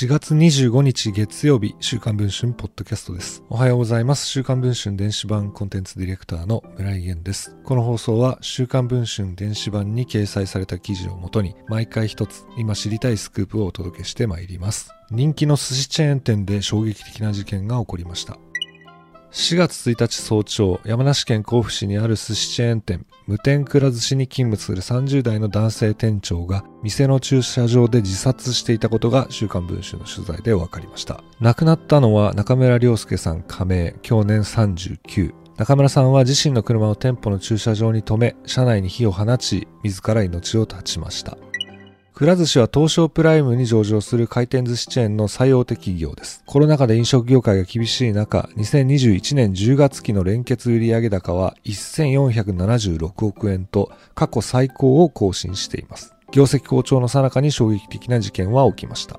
4月25日月曜日、週刊文春ポッドキャストです。おはようございます。週刊文春電子版コンテンツディレクターの村井源です。この放送は週刊文春電子版に掲載された記事をもとに、毎回一つ今知りたいスクープをお届けしてまいります。人気の寿司チェーン店で衝撃的な事件が起こりました。4月1日早朝、山梨県甲府市にある寿司チェーン店、無天くら寿司に勤務する30代の男性店長が、店の駐車場で自殺していたことが週刊文春の取材で分かりました。亡くなったのは中村良介さん加盟、去年39。中村さんは自身の車を店舗の駐車場に停め、車内に火を放ち、自ら命を絶ちました。くら寿司は東証プライムに上場する回転寿司チェーンの最大手企業です。コロナ禍で飲食業界が厳しい中、2021年10月期の連結売上高は1476億円と過去最高を更新しています。業績好調の最中に衝撃的な事件は起きました。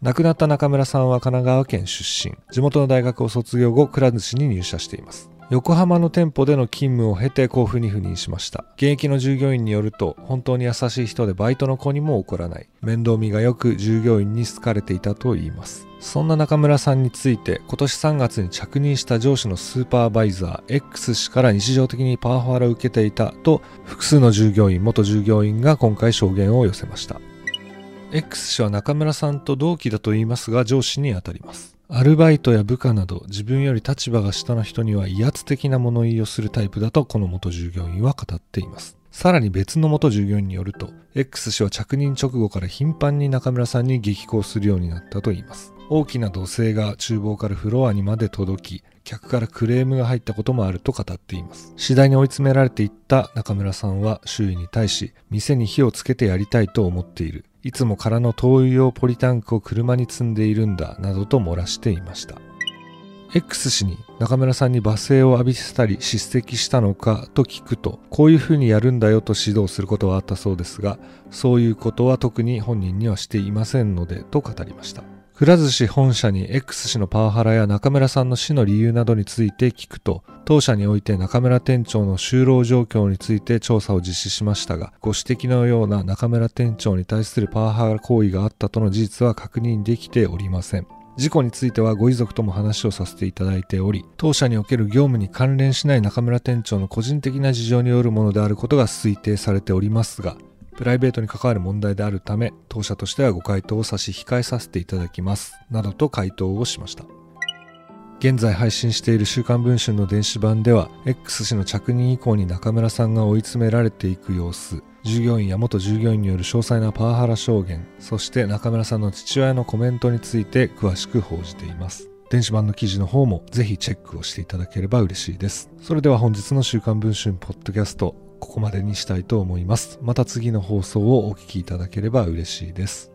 亡くなった中村さんは神奈川県出身。地元の大学を卒業後、くら寿司に入社しています。横浜の店舗での勤務を経て甲府に赴任しました。現役の従業員によると、本当に優しい人でバイトの子にも怒らない。面倒見が良く従業員に好かれていたと言います。そんな中村さんについて、今年3月に着任した上司のスーパーバイザー X 氏から日常的にパワハラを受けていたと、複数の従業員、元従業員が今回証言を寄せました。X 氏は中村さんと同期だと言いますが上司にあたります。アルバイトや部下など自分より立場が下の人には威圧的な物言いをするタイプだとこの元従業員は語っています。さらに別の元従業員によると、X 氏は着任直後から頻繁に中村さんに激高するようになったといいます。大きな土星が厨房からフロアにまで届き、客からクレームが入ったこともあると語っています。次第に追い詰められていった中村さんは周囲に対し、店に火をつけてやりたいと思っている。いつも空の灯油用ポリタンクを車に積んでいるんだ、などと漏らしていました。X 氏に中村さんに罵声を浴びせたり叱責したのかと聞くと、こういうふうにやるんだよと指導することはあったそうですが、そういうことは特に本人にはしていませんので、と語りました。くら寿司本社に X 氏のパワハラや中村さんの死の理由などについて聞くと、当社において中村店長の就労状況について調査を実施しましたが、ご指摘のような中村店長に対するパワハラ行為があったとの事実は確認できておりません。事故についてはご遺族とも話をさせていただいており、当社における業務に関連しない中村店長の個人的な事情によるものであることが推定されておりますが、プライベートに関わる問題であるため、当社としてはご回答を差し控えさせていただきます。などと回答をしました。現在配信している週刊文春の電子版では、X 氏の着任以降に中村さんが追い詰められていく様子、従業員や元従業員による詳細なパワハラ証言、そして中村さんの父親のコメントについて詳しく報じています。電子版の記事の方もぜひチェックをしていただければ嬉しいです。それでは本日の週刊文春ポッドキャスト、ここまでにしたいと思います。また次の放送をお聴きいただければ嬉しいです。